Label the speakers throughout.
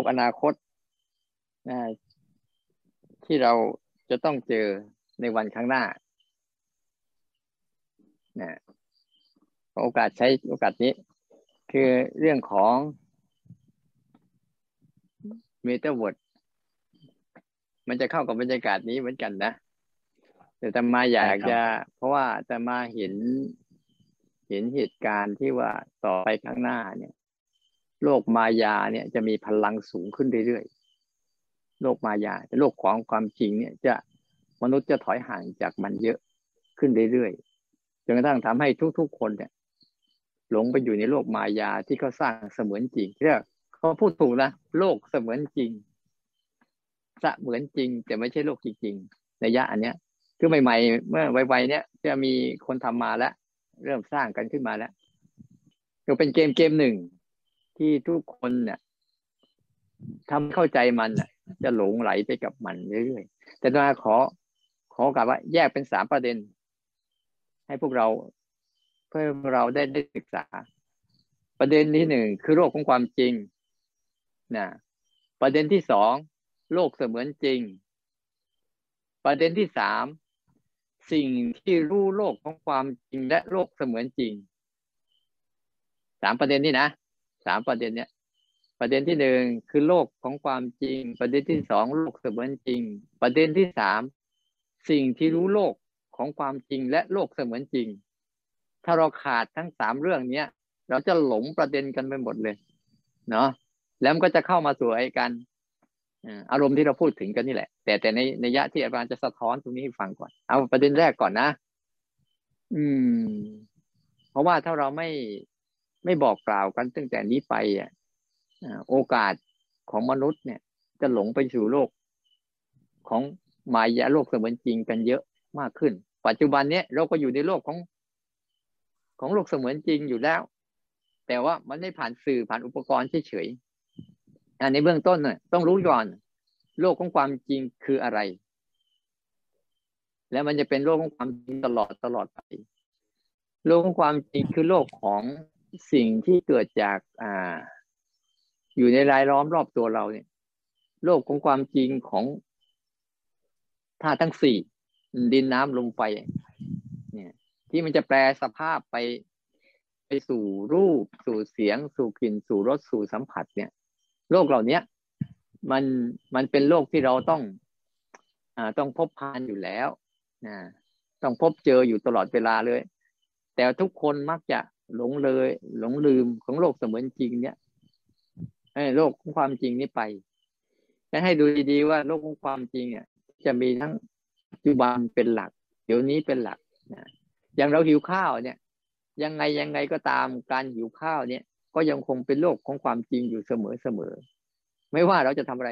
Speaker 1: กอนาคตนะที่เราจะต้องเจอในวันข้างหน้านะโอกาสใช้โอกาสนี้ คือเรื่องของเมตาเวิร์ดมันจะเข้ากับบรรยากาศนี้เหมือนกันนะ แต่แต่มาอยากจะ เพราะว่าแต่มาเห็นเห็นเหตุการณ์ที่ว่าต่อไปข้างหน้าเนี่ย โลกมายาเนี่ยจะมีพลังสูงขึ้นเรื่อยๆ โลกมายาโลกของความจริงเนี่ยจะมนุษย์จะถอยห่างจากมันเยอะขึ้นเรื่อยๆ จนกระทั่งทำให้ทุกๆ คนเนี่ยหลงไปอยู่ในโลกมายาที่เขาสร้างเสมือนจริงเรียกเขาพูดถูกนะโลกเสมือนจริงเสมือนจริง แต่ไม่ใช่โลกจริงๆในยะอันเนี้ยคือใหม่ ๆ เมื่อไวๆเนี้ยจะมีคนทำมาแล้ว เริ่มสร้างกันขึ้นมาแล้วก็เป็นเกมเกมหนึ่ง ที่ทุกคนเนี่ยทำเข้าใจมันะจะหลงไหลไปกับมันเรื่อยๆแต่ตมาขอ ขอกลับว่า แยกเป็นสามประเด็น ให้พวกเรา เพื่อเราได้ได้ศึกษา ประเด็นที่หนึ่งคือโลกของความจริงนะประเด็นที่สองโลกเสมือนจริง ประเด็นที่สามสิ่งที่รู้โลกของความจริงและโลกเสมือนจริงสามประเด็นนี้นะ สามประเด็นเนี้ยประเด็นที่หนึ่งคือโลกของความจริง ประเด็นที่สองโลกเสมือนจริง ประเด็นที่สามสิ่งที่รู้โลกของความจริงและโลกเสมือนจริง ถ้าเราขาดทั้งสามเรื่องเนี้ยเราจะหลงประเด็นกันไปหมดเลยเนาะแล้วมันก็จะเข้ามาสู่ไอ้การอารมณ์ที่เราพูดถึงกันนี่แหละ แต่แต่ในในยะที่อาจารย์จะสะท้อนตรงนี้ฟังก่อน เอาประเด็นแรกก่อนนะ อืม เพราะว่าถ้าเราไม่ ไม่บอกกล่าวกันตั้งแต่นี้ไปอะโอกาสของมนุษย์เนี่ย จะหลงไปสู่โลกของมายาโลกเสมือนจริงกันเยอะมากขึ้น ปัจจุบันเนี้ยเราก็อยู่ในโลกของของโลกเสมือนจริงอยู่แล้ว แต่ว่ามันไม่ผ่านสื่อผ่านอุปกรณ์เฉยๆในเบื้องต้นเนี่ยต้องรู้ก่อน โลกของความจริงคืออะไร แล้วมันจะเป็นโลกของความจริงตลอดตลอดไป โลกของความจริงคือโลกของ สิ่งที่เกิดจากอ่า อยู่ในรายล้อมรอบตัวเราเนี่ย โลกของความจริงของธาตุทั้งสี่ดินน้ำลมไฟเนี่ย ที่มันจะแปลสภาพไปไปสู่รูป สู่เสียง สู่กลิ่น สู่รสสู่สัมผัส เนี่ย โลกเหล่านี้มันมันเป็นโลกที่เราต้อง อ่าต้องพบพานอยู่แล้วนะต้องพบเจออยู่ตลอดเวลาเลย แต่ทุกคนมักจะ หลงเลยหลงลืมของโลกเสมือนจริงเนี่ยโลกของความจริงนี้ไปให้ดูดีๆว่าโลกของความจริงเนี่ย จะมีทั้งปัจจุบันเป็นหลัก เดี๋ยวนี้เป็นหลักนะอย่างเราหิวข้าวเนี่ย ยังไงยังไงก็ตามการหิวข้าวเนี่ย ก็ยังคงเป็นโลกของความจริงอยู่เสมอเสมอไม่ว่าเราจะทำอะไร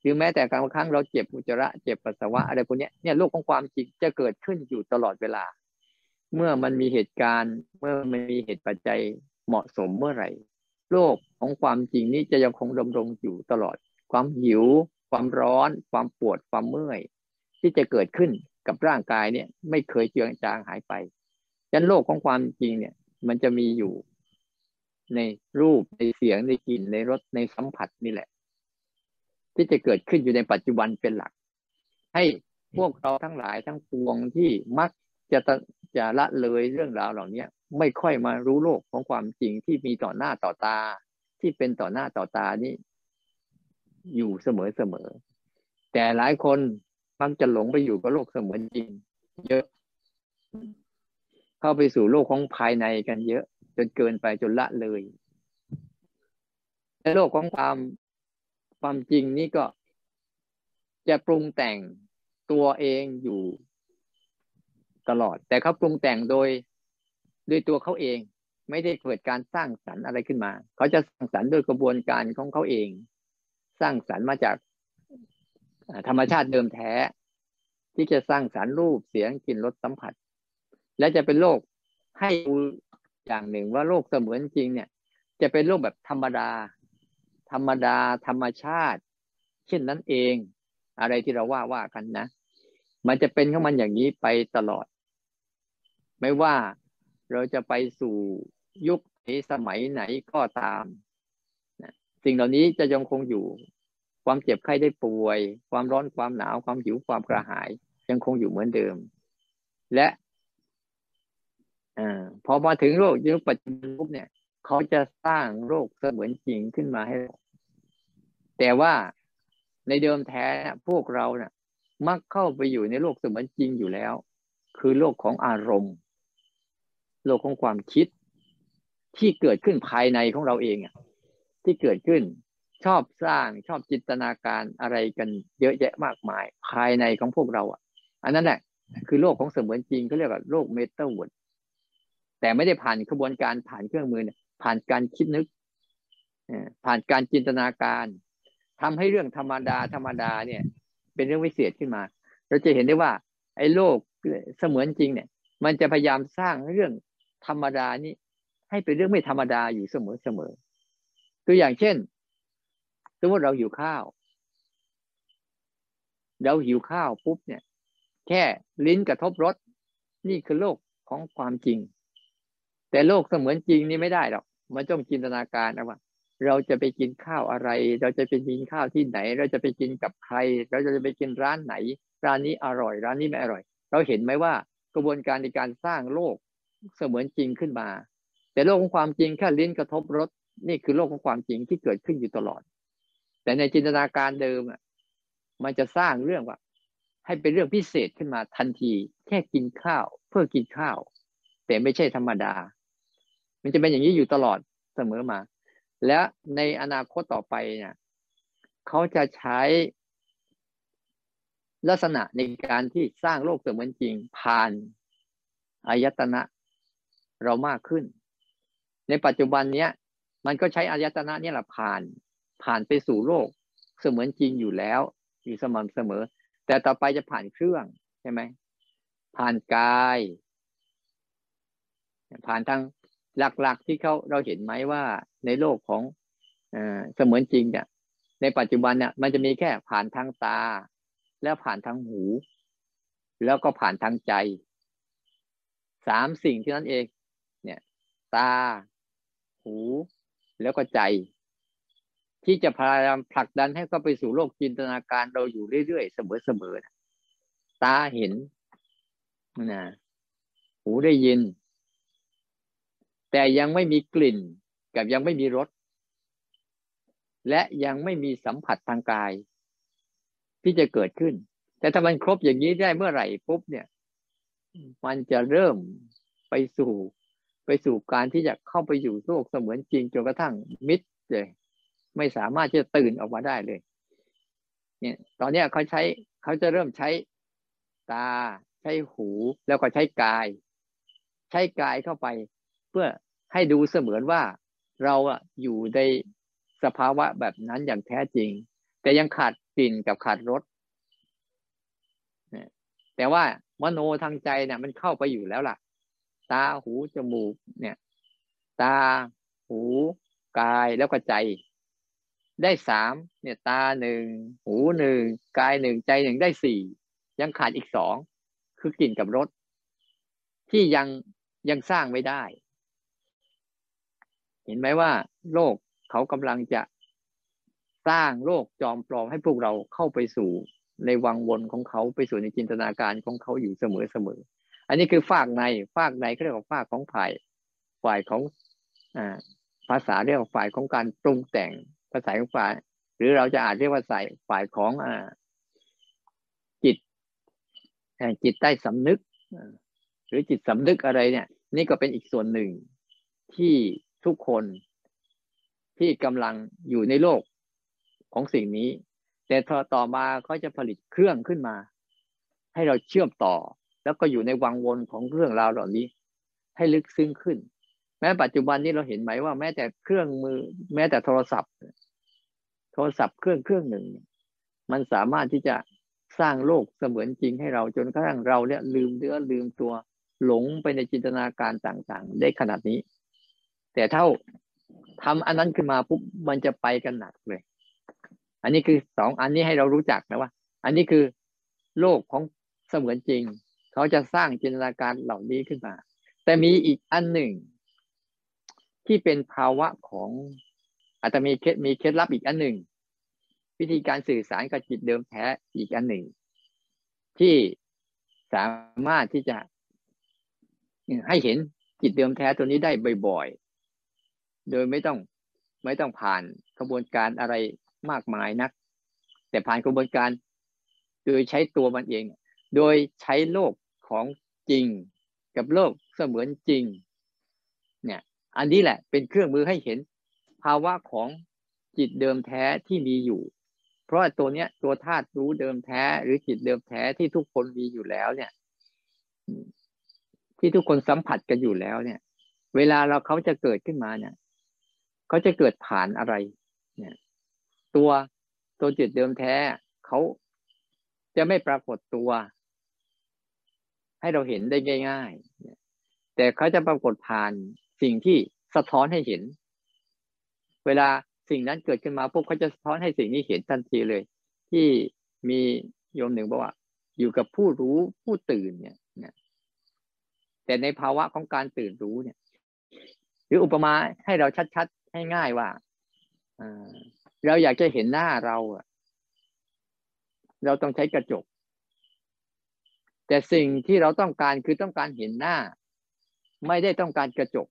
Speaker 1: หรือแม้แต่บางครั้งเราเจ็บอุจจาระเจ็บปัสสาวะอะไรพวกนี้เนี่ยโลกของความจริงจะเกิดขึ้นอยู่ตลอดเวลา เมื่อมันมีเหตุการณ์ เมื่อมันมีเหตุปัจจัยเหมาะสมเมื่อไหร่ โลกของความจริงนี้จะยังคงดำรงอยู่ตลอด ความหิว ความร้อน ความปวดความเมื่อย ที่จะเกิดขึ้นกับร่างกายเนี่ย ไม่เคยเจือจางหายไปยันโลกของความจริงเนี่ย มันจะมีอยู่ ในรูปในเสียงในกลิ่นในรสในสัมผัสนี่แหละ ที่จะเกิดขึ้นอยู่ในปัจจุบันเป็นหลัก ให้พวกเราทั้งหลายทั้งปวงที่มักจะ จะละเลยเรื่องราวเหล่านี้ไม่ค่อยมารู้โลกของความจริงที่มีต่อหน้าต่อตา ที่เป็นต่อหน้าต่อตานี่อยู่เสมอเสมอ แต่หลายคนมักจะหลงไปอยู่กับโลกเสมือนจริง เยอะ เข้าไปสู่โลกของภายในกันเยอะ จนเกินไปจนละเลยในโลกของความความจริงนี่ก็จะปรุงแต่งตัวเองอยู่ ตลอด แต่เขาปรุงแต่งโดยด้วยตัวเขาเอง ไม่ได้เกิดการสร้างสรรค์อะไรขึ้นมา เขาจะสร้างสรรค์โดยกระบวนการของเขาเอง สร้างสรรค์มาจากธรรมชาติเดิมแท้ ที่จะสร้างสรรค์รูปเสียงกลิ่นรสสัมผัส และจะเป็นโลกให้ดูอย่างหนึ่งว่าโลกเสมือนจริงเนี่ย จะเป็นโลกแบบธรรมดา ธรรมดา ธรรมชาติ เช่นนั้นเอง อะไรที่เราว่าว่ากันนะ มันจะเป็นของมันอย่างนี้ไปตลอด ไม่ว่าเราจะไปสู่ยุคไหนสมัยไหนก็ตามสิ่สิ่งเหล่านี้จะยังคงอยู่ ความเจ็บไข้ได้ป่วย ความร้อนความหนาวความหิวความกระหาย ยังคงอยู่เหมือนเดิม และอพอมาถึงโรคยุคปัจจุบันปุ๊บเนี่ย เขาจะสร้างโรคเสมือนจริงขึ้นมาให้ แต่ว่าในเดิมแท้พวกเราเนะ่ยมักเข้าไปอยู่ในโลกเสมือนจริงอยู่แล้ว คือโลกของอารมณ์ โลกของความคิดที่เกิดขึ้นภายในของเราเองอะที่เกิดขึ้นชอบสร้างชอบจินตนาการอะไรกันเยอะแยะมากมาย ภายในของพวกเราอะ อันนั้นแหละคือโลกของเสมือนจริงเขาเรียกว่าโลกเมตาเวิร์ดแต่ไม่ได้ผ่านกระบวนการผ่านเครื่องมือเนี่ยผ่านการคิดนึกผ่านการจินตนาการทำให้เรื่องธรรมดาธรรมดาเนี่ย เป็นเรื่องวิเศษขึ้นมา เราจะเห็นได้ว่า ไอ้โลกเสมือนจริงเนี่ย มันจะพยายามสร้างเรื่อง ธรรมดานี้ให้เป็นเรื่องไม่ธรรมดาอยู่เสมอเสมอตัวอย่างเช่น สมมติเราหิวข้าว เราหิวข้าวปุ๊บเนี่ย แค่ลิ้นกระทบรสนี่คือโลกของความจริง แต่โลกเสมือนจริงนี่ไม่ได้หรอกมันต้องจินตนาการนะว่าเราจะไปกินข้าวอะไร เราจะไปกินข้าวที่ไหน เราจะไปกินกับใคร เราจะไปกินร้านไหน ร้านนี้อร่อย ร้านนี้ไม่อร่อย เราเห็นไหมว่ากระบวนการในการสร้างโลก เสมือนจริงขึ้นมา แต่โลกของความจริงแค่ลิ้นกระทบรสนี่คือโลกของความจริงที่เกิดขึ้นอยู่ตลอด แต่ในจินตนาการเดิมอะมันจะสร้างเรื่องว่า ให้เป็นเรื่องพิเศษขึ้นมาทันที แค่กินข้าว เพื่อกินข้าว แต่ไม่ใช่ธรรมดา มันจะเป็นอย่างนี้อยู่ตลอดเสมอมา และในอนาคตต่อไปเนี่ยเขาจะใช้ลักษณะในการที่สร้างโลกเสมือนจริงผ่านอายตนะ เรามากขึ้น ในปัจจุบันเนี้ย มันก็ใช้อายตนะเนี่แหละผ่าน ผ่านไปสู่โลก เสมือนจริงอยู่แล้ว อยู่สม่ำเสมอ แต่ต่อไปจะผ่านเครื่องใช่ไหมผ่านกาย ผ่านทางหลักๆที่เขาเราเห็นไหมว่าในโลกของเสมือนจริงเนี่ยในปัจจุบันเนี่ยมันจะมีแค่ผ่านทางตา แล้วผ่านทางหู แล้วก็ผ่านทางใจสามสิ่งที่นั้นเอง ตา หู แล้วก็ใจ ที่จะพยายามผลักดันให้เข้าไปสู่โลกจินตนาการเราอยู่เรื่อยๆเสมอๆตาเห็นนะหูได้ยิน แต่ยังไม่มีกลิ่น กับยังไม่มีรสและยังไม่มีสัมผัสทางกาย ที่จะเกิดขึ้น แต่ถ้ามันครบอย่างนี้ได้เมื่อไหร่ปุ๊บเนี่ย มันจะเริ่มไปสู่ ไปสู่การที่จะเข้าไปอยู่โลกเสมือนจริงจนกระทั่งมิดเลยไม่สามารถจะตื่นออกมาได้เลย เนี่ย ตอนนี้เขาใช้เขาจะเริ่มใช้ตา ใช้หูแล้วก็ใช้กาย ใช้กายเข้าไป เพื่อให้ดูเสมือนว่าเราอะอยู่ในสภาวะแบบนั้นอย่างแท้จริง แต่ยังขาดกลิ่นกับขาดรสแต่ว่ามโนทางใจเนี่ยมันเข้าไปอยู่แล้วล่ะ ตาหูจมูกเนี่ย ตาหูกายแล้วก็ใจ ได้สามเนี่ย ตาหนึ่งหูหนึ่งกายหนึ่งใจหนึ่งได้สี่ยังขาดอีกสองคือกลิ่นกับรสที่ยังยังสร้างไม่ได้ เห็นไหมว่า โลกเขากำลังจะสร้างโลกจอมปลอมให้พวกเราเข้าไปสู่ในวังวนของเขาไปสู่ในจินตนาการของเขาอยู่เสมอเสมอ อันนี้คือฝากในฝากในเขาเรียกว่าฝากของฝ่ายฝ่ายของอภาษาเรียกว่าฝ่ายของการปรุงแต่งภาษาของฝ่าย หรือเราจะอาจเรียกว่าใส่ฝ่ายของอจิตจิตใต้สำนึกหรือจิตสำนึกอะไรเนี่ย นี่ก็เป็นอีกส่วนหนึ่งที่ทุกคนที่กำลังอยู่ในโลกของสิ่งนี้ แต่ต่อมาเขาจะผลิตเครื่องขึ้นมา ให้เราเชื่อมต่อ แล้วก็อยู่ในวังวนของเรื่องราวเหล่านี้ ให้ลึกซึ้งขึ้น แม้ปัจจุบันนี้เราเห็นไหมว่าแม้แต่เครื่องมือ แม้แต่โทรศัพท์ โทรศัพท์เครื่องเครื่องหนึ่ง มันสามารถที่จะสร้างโลกเสมือนจริงให้เราจนกระทั่งเราเนี่ยลืมเนื้อลืมตัวหลงไปในจินตนาการต่างๆ ได้ขนาดนี้ แต่เท่าทำอันนั้นขึ้นมาปุ๊บมันจะไปกันหนักเลย อันนี้คือสองอันนี้ให้เรารู้จักนะว่า อันนี้คือโลกของเสมือนจริง เขาจะสร้างจินตนาการเหล่านี้ขึ้นมา แต่มีอีกอันหนึ่ง ที่เป็นภาวะของอาจจะมีเคล็ดมีเคล็ดลับอีกอันหนึ่ง วิธีการสื่อสารกับจิตเดิมแท้อีกอันหนึ่ง ที่สามารถที่จะให้เห็นจิตเดิมแท้ตัวนี้ได้บ่อยๆ โดยไม่ต้องไม่ต้องผ่านกระบวนการอะไรมากมายนัก แต่ผ่านกระบวนการโดยใช้ตัวมันเอง โดยใช้โลก ของจริงกับโลกเสมือนจริง เนี่ย อันนี้แหละเป็นเครื่องมือให้เห็นภาวะของจิตเดิมแท้ที่มีอยู่ เพราะตัวเนี้ยตัวธาตุรู้เดิมแท้ หรือจิตเดิมแท้ที่ทุกคนมีอยู่แล้ว เนี่ย ที่ทุกคนสัมผัสกันอยู่แล้วเนี่ย เวลาเราเขาจะเกิดขึ้นมาเนี่ยเขาจะเกิดผ่านอะไร เนี่ย ตัวตัวจิตเดิมแท้เขาจะไม่ปรากฏตัว ให้เราเห็นได้ง่าย ๆ แต่เขาจะปรากฏผ่านสิ่งที่สะท้อนให้เห็น เวลาสิ่งนั้นเกิดขึ้นมาปุ๊บเขาจะสะท้อนให้สิ่งนี้เห็นทันทีเลย ที่มีโยมหนึ่งบอกว่า อยู่กับผู้รู้ผู้ตื่นเนี่ยนแต่ในภาวะของการตื่นรู้เนี่ย หรืออุปมาให้เราชัดๆให้ง่ายว่าเราอยากจะเห็นหน้าเราเราต้องใช้กระจก แต่สิ่งที่เราต้องการคือต้องการเห็นหน้า ไม่ได้ต้องการกระจก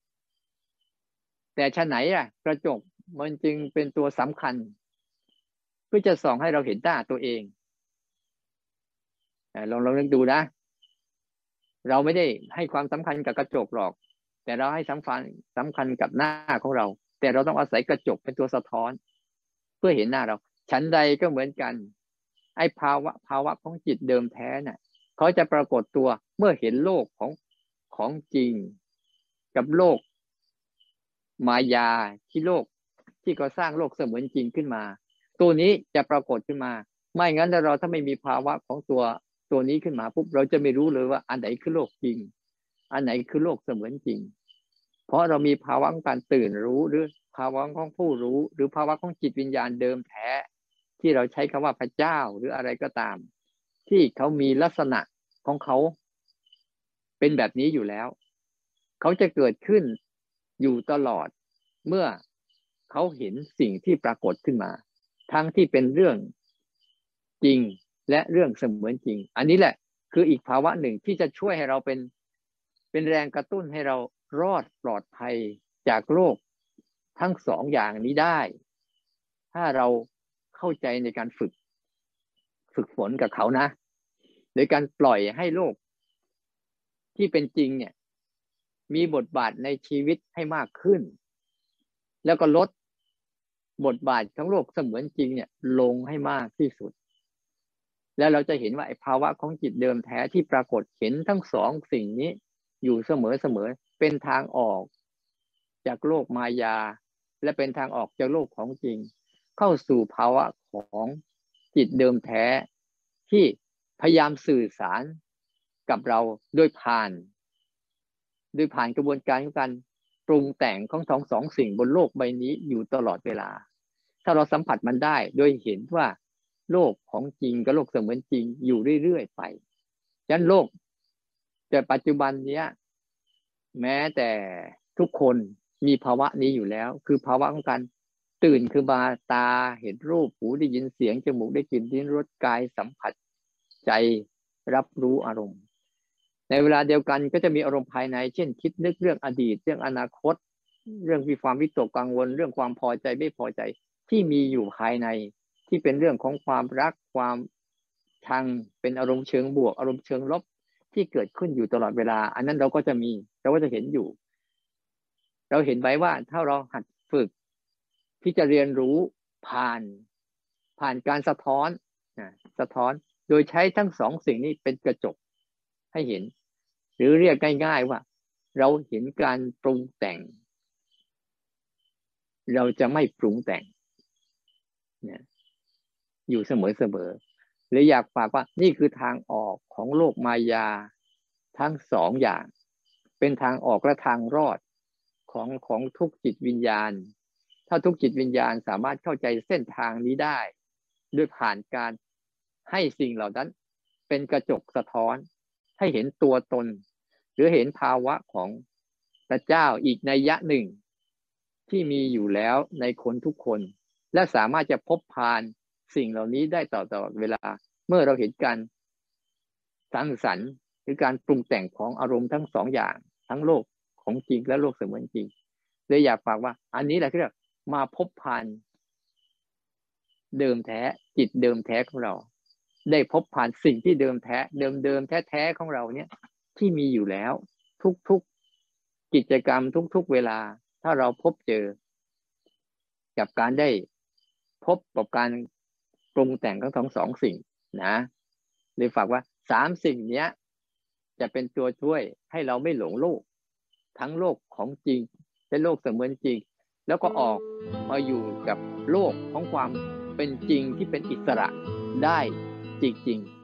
Speaker 1: แต่ชะไหนอะกระจกมันจึงเป็นตัวสำคัญ เพื่อจะส่องให้เราเห็นหน้าตัวเองลองลองนึกดูนะ เราไม่ได้ให้ความสำคัญกับกระจกหรอก แต่เราให้สำคัญสำคัญกับหน้าของเรา แต่เราต้องอาศัยกระจกเป็นตัวสะท้อน เพื่อเห็นหน้าเรา ชั้นใดก็เหมือนกัน ไอ้ภาวะภาวะของจิตเดิมแท้น่ะ เขาจะปรากฏตัวเมื่อเห็นโลกของของจริง กับโลก มายาที่โลก ที่เขาสร้างโลกเสมือนจริงขึ้นมา ตัวนี้จะปรากฏขึ้นมา ไม่งั้นเราถ้าไม่มีภาวะของตัวตัวนี้ขึ้นมาปุ๊บเราจะไม่รู้เลยว่าอันไหนคือโลกจริง อันไหนคือโลกเสมือนจริง เพราะเรามีภาวะของการตื่นรู้หรือภาวะของผู้รู้ หรือภาวะของจิตวิญญาณเดิมแท้ ที่เราใช้คำว่าพระเจ้าหรืออะไรก็ตาม ที่เขามีลักษณะของเขาเป็นแบบนี้อยู่แล้ว เขาจะเกิดขึ้นอยู่ตลอดเมื่อเขาเห็นสิ่งที่ปรากฏขึ้นมา ทั้งที่เป็นเรื่องจริงและเรื่องเสมือนจริง อันนี้แหละคืออีกภาวะหนึ่งที่จะช่วยให้เราเป็นเป็นแรงกระตุ้นให้เรารอดปลอดภัยจากโลกทั้งสองอย่างนี้ได้ ถ้าเราเข้าใจในการฝึก ฝึกฝนกับเขานะโดยการปล่อยให้โลก ที่เป็นจริงเนี่ย มีบทบาทในชีวิตให้มากขึ้น แล้วก็ลดบทบาทของโลกเสมือนจริงเนี่ย ลงให้มากที่สุด แล้วเราจะเห็นว่าไอ้ภาวะของจิตเดิมแท้ที่ปรากฏเห็นทั้งสองสิ่งนี้อยู่เสมอเสมอเป็นทางออก จากโลกมายา และเป็นทางออกจากโลกของจริง เข้าสู่ภาวะของ จิตเดิมแท้ที่พยายามสื่อสารกับเราโดยผ่าน โดยผ่านกระบวนการของการปรุงแต่งของทั้งสองสิ่งบนโลกใบนี้อยู่ตลอดเวลา ถ้าเราสัมผัสมันได้โดยเห็นว่า โลกของจริงกับโลกเสมือนจริงอยู่เรื่อยๆไปฉะนั้นโลก แต่ปัจจุบันเนี้ย แม้แต่ทุกคนมีภาวะนี้อยู่แล้ว คือภาวะของการ ตื่นคือมาตาเห็นรูปหูได้ยินเสียงจมูกได้กลิ่นลิ้นรสกายสัมผัสใจรับรู้อารมณ์ ในเวลาเดียวกันก็จะมีอารมณ์ภายใน เช่น คิดนึกเรื่องอดีต เรื่องอนาคต เรื่องมีความวิตกกังวล เรื่องความพอใจไม่พอใจ ที่มีอยู่ภายใน ที่เป็นเรื่องของความรักความชังเป็นอารมณ์เชิงบวก อารมณ์เชิงลบที่เกิดขึ้นอยู่ตลอดเวลา อันนั้นเราก็จะมีเราก็จะเห็นอยู่ เราเห็นไว้ว่าถ้าเราหัดฝึก ที่จะเรียนรู้ผ่านผ่านการสะท้อนนะสะท้อนโดยใช้ทั้งสองสิ่งนี้เป็นกระจกให้เห็น หรือเรียกง่ายๆว่า เราเห็นการปรุงแต่ง เราจะไม่ปรุงแต่งนี่ยอยู่เสมอเสมอหรืออยากฝากว่านี่คือทางออกของโลกมายาทั้งสองอย่าง เป็นทางออกและทางรอดของของทุกจิตวิญญาณ ถ้าทุกจิตวิญญาณสามารถเข้าใจเส้นทางนี้ได้ ด้วยผ่านการให้สิ่งเหล่านั้น เป็นกระจกสะท้อน ให้เห็นตัวตน หรือเห็นภาวะของพระเจ้าอีกในยะหนึ่ง ที่มีอยู่แล้วในคนทุกคน และสามารถจะพบพานสิ่งเหล่านี้ได้ต่อตลอดเวลา เมื่อเราเห็นการสร้างสรรค์หรือการปรุงแต่งของอารมณ์ทั้งสองอย่าง ทั้งโลกของจริงและโลกเสมือนจริงเลยอยากฝากว่า อันนี้แหละที่เรียก มาพบพาน เดิมแท้จิตเดิมแท้ของเรา ได้พบผ่านสิ่งที่เดิมแท้ เดิมเดิมแท้แท้ของเราเนี่ย ที่มีอยู่แล้ว ทุกๆกิจกรรมทุกๆเวลา ถ้าเราพบเจอ กับการได้พบกับการปรุงแต่งทั้งสองสองสิ่งนะเลยฝากว่าสามสิ่งเนี้ย จะเป็นตัวช่วยให้เราไม่หลงโลก ทั้งโลกของจริงและโลกเสมือนจริง แล้วก็ออกมาอยู่กับโลกของความเป็นจริงที่เป็นอิสระได้จริงๆ